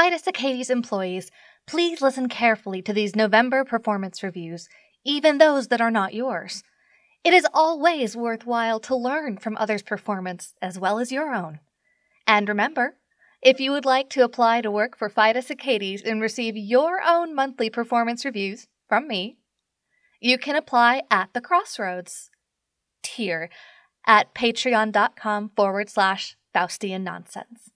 Fidus Achates employees, please listen carefully to these November performance reviews, even those that are not yours. It is always worthwhile to learn from others' performance as well as your own. And remember, if you would like to apply to work for Fidus Achates and receive your own monthly performance reviews from me, you can apply at the Crossroads tier at patreon.com forward slash Faustian nonsense.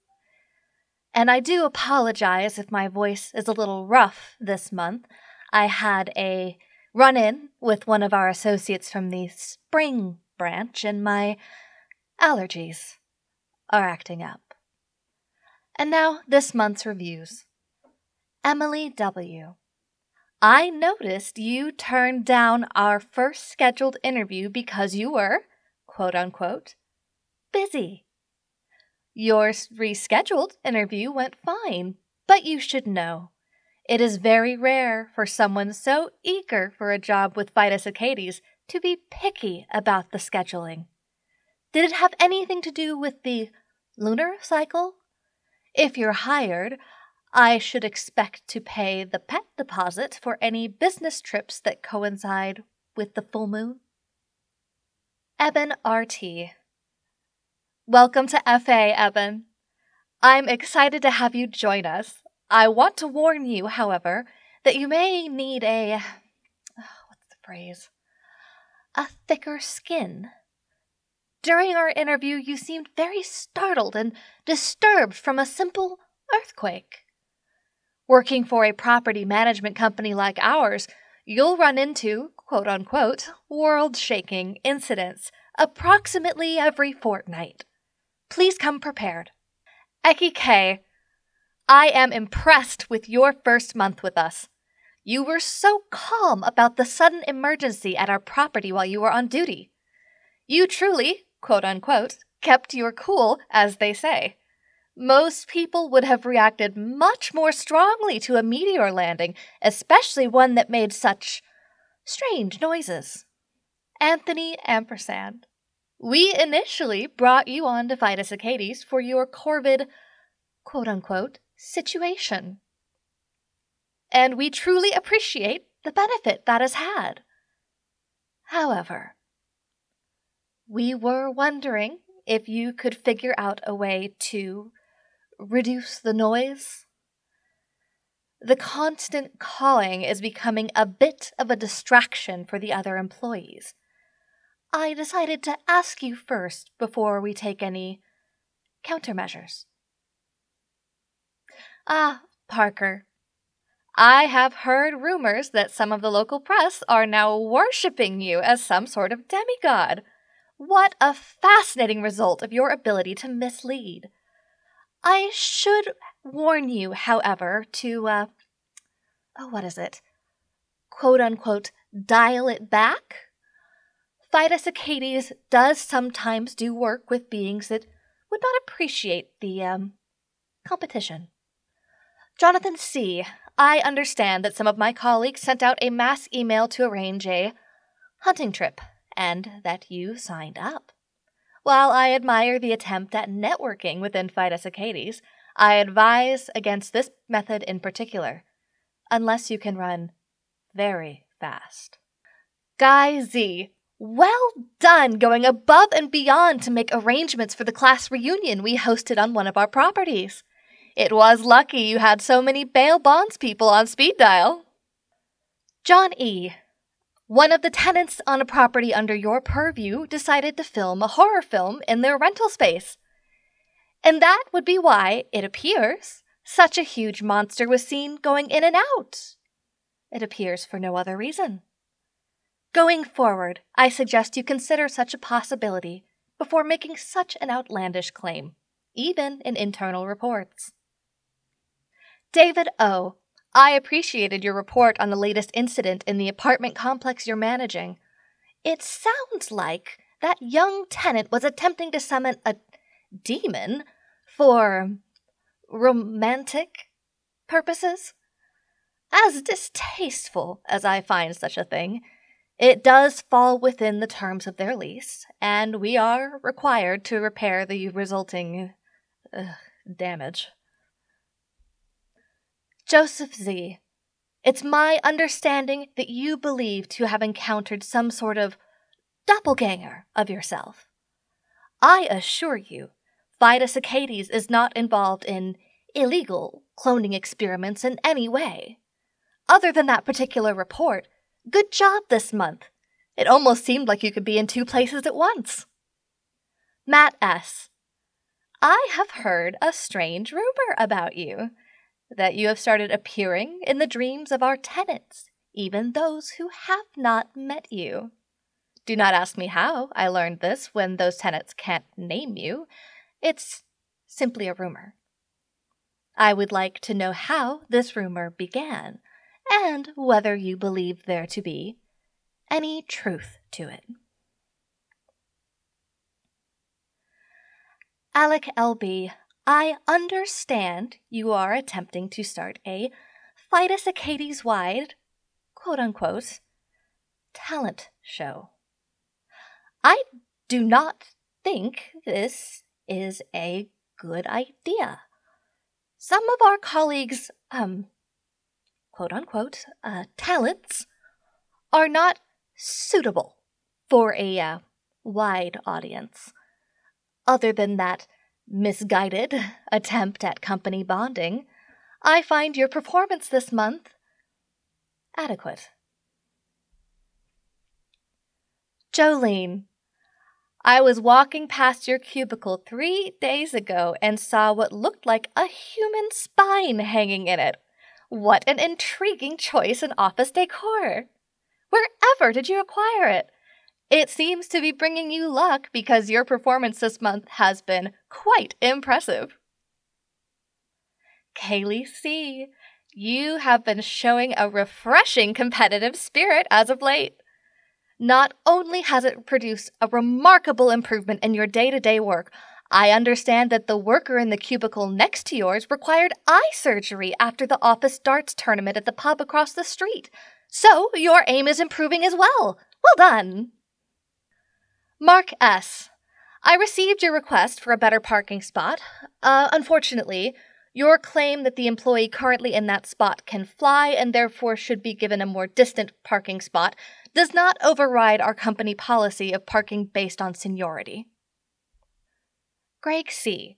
And I do apologize if my voice is a little rough this month. I had a run in with one of our associates from the spring branch, and my allergies are acting up. And now, this month's reviews. Emily W. I noticed you turned down our first scheduled interview because you were, quote unquote, busy. Your rescheduled interview went fine, but you should know it is very rare for someone so eager for a job with Fidus Achates to be picky about the scheduling. Did it have anything to do with the lunar cycle? If you're hired, I should expect to pay the pet deposit for any business trips that coincide with the full moon. Eben RT. Welcome to FA, Evan. I'm excited to have you join us. I want to warn you, however, that you may need a. What's the phrase? A thicker skin. During our interview, you seemed very startled and disturbed from a simple earthquake. Working for a property management company like ours, you'll run into, quote unquote, world shaking incidents approximately every fortnight. Please come prepared. Eki K I am impressed with your first month with us. You were so calm about the sudden emergency at our property while you were on duty. You truly, quote unquote, kept your cool, as they say. Most people would have reacted much more strongly to a meteor landing, especially one that made such strange noises. Anthony Ampersand. We initially brought you on to Fidus Achates for your Corvid, quote unquote, situation. And we truly appreciate the benefit that has had. However, we were wondering if you could figure out a way to reduce the noise. The constant calling is becoming a bit of a distraction for the other employees. I decided to ask you first before we take any countermeasures. Ah, Parker. I have heard rumors that some of the local press are now worshipping you as some sort of demigod. What a fascinating result of your ability to mislead. I should warn you, however, to, uh, oh, what is it? Quote unquote, dial it back? Achates does sometimes do work with beings that would not appreciate the, um, competition. Jonathan C., I understand that some of my colleagues sent out a mass email to arrange a hunting trip, and that you signed up. While I admire the attempt at networking within Fidus Achates, I advise against this method in particular, unless you can run very fast. Guy Z, well done going above and beyond to make arrangements for the class reunion we hosted on one of our properties. It was lucky you had so many bail bonds people on speed dial. John E. One of the tenants on a property under your purview decided to film a horror film in their rental space. And that would be why, it appears, such a huge monster was seen going in and out. It appears for no other reason. Going forward, I suggest you consider such a possibility before making such an outlandish claim, even in internal reports. David O., I appreciated your report on the latest incident in the apartment complex you're managing. It sounds like that young tenant was attempting to summon a demon for romantic purposes. As distasteful as I find such a thing, it does fall within the terms of their lease, and we are required to repair the resulting uh, damage. Joseph Z., it's my understanding that you believe to have encountered some sort of doppelganger of yourself. I assure you, Fidus Achates is not involved in illegal cloning experiments in any way. Other than that particular report, good job this month. It almost seemed like you could be in two places at once. Matt S. I have heard a strange rumor about you that you have started appearing in the dreams of our tenants, even those who have not met you. Do not ask me how I learned this when those tenants can't name you. It's simply a rumor. I would like to know how this rumor began and whether you believe there to be any truth to it. Alec LB, I understand you are attempting to start a Fidus Achates wide, quote unquote, talent show. I do not think this is a good idea. Some of our colleagues, um, quote unquote, uh, talents are not suitable for a uh, wide audience. Other than that misguided attempt at company bonding, I find your performance this month adequate. Jolene, I was walking past your cubicle three days ago and saw what looked like a human spine hanging in it. What an intriguing choice in office decor! Wherever did you acquire it? It seems to be bringing you luck because your performance this month has been quite impressive. Kaylee C., you have been showing a refreshing competitive spirit as of late. Not only has it produced a remarkable improvement in your day to day work, I understand that the worker in the cubicle next to yours required eye surgery after the office darts tournament at the pub across the street. So your aim is improving as well. Well done. Mark S. I received your request for a better parking spot. Uh, unfortunately, your claim that the employee currently in that spot can fly and therefore should be given a more distant parking spot does not override our company policy of parking based on seniority. Greg C.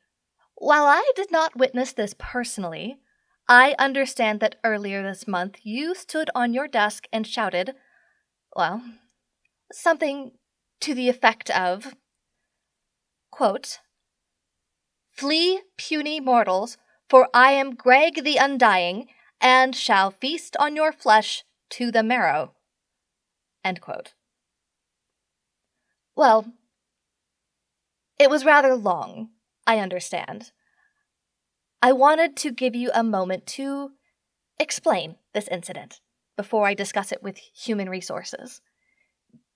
While I did not witness this personally, I understand that earlier this month you stood on your desk and shouted, well, something to the effect of, quote, Flee, puny mortals, for I am Greg the Undying, and shall feast on your flesh to the marrow. Well, it was rather long, I understand. I wanted to give you a moment to explain this incident before I discuss it with human resources.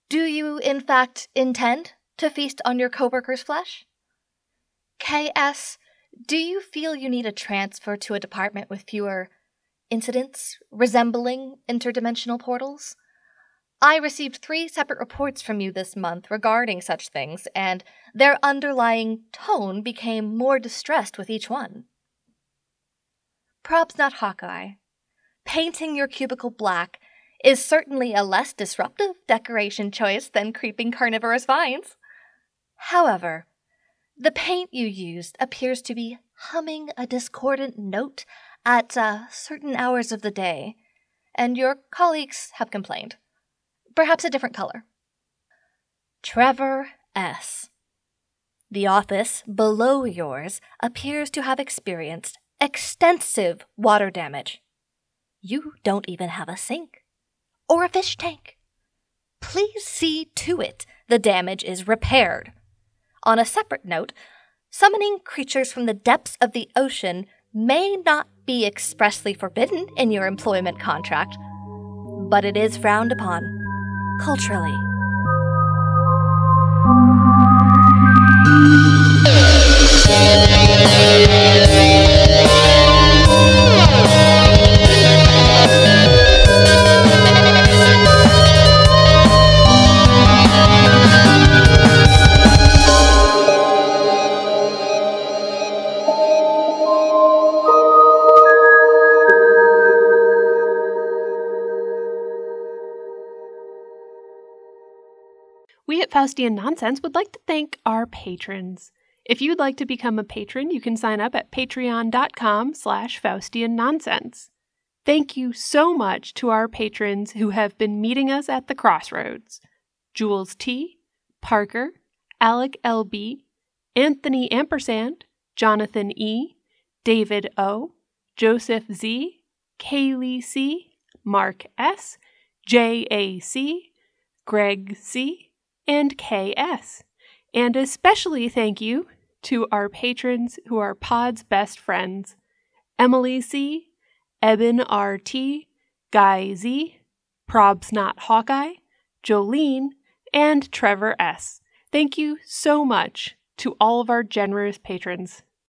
Do you, in fact, intend to feast on your coworker's flesh? KS, do you feel you need a transfer to a department with fewer incidents resembling interdimensional portals? I received three separate reports from you this month regarding such things, and their underlying tone became more distressed with each one. Probs not Hawkeye. Painting your cubicle black is certainly a less disruptive decoration choice than creeping carnivorous vines. However, the paint you used appears to be humming a discordant note at uh, certain hours of the day, and your colleagues have complained perhaps a different color. Trevor S. The office below yours appears to have experienced extensive water damage. You don't even have a sink or a fish tank. Please see to it the damage is repaired. On a separate note, summoning creatures from the depths of the ocean may not be expressly forbidden in your employment contract, but it is frowned upon culturally. Faustian Nonsense would like to thank our patrons. If you'd like to become a patron, you can sign up at patreon.com slash Faustian Nonsense. Thank you so much to our patrons who have been meeting us at the crossroads. Jules T., Parker, Alec L.B., Anthony Ampersand, Jonathan E., David O., Joseph Z., Kaylee C., Mark S., J.A.C., Greg C., and K.S. And especially thank you to our patrons who are Pod's best friends Emily C., Eben R.T., Guy Z., Probs Not Hawkeye, Jolene, and Trevor S. Thank you so much to all of our generous patrons.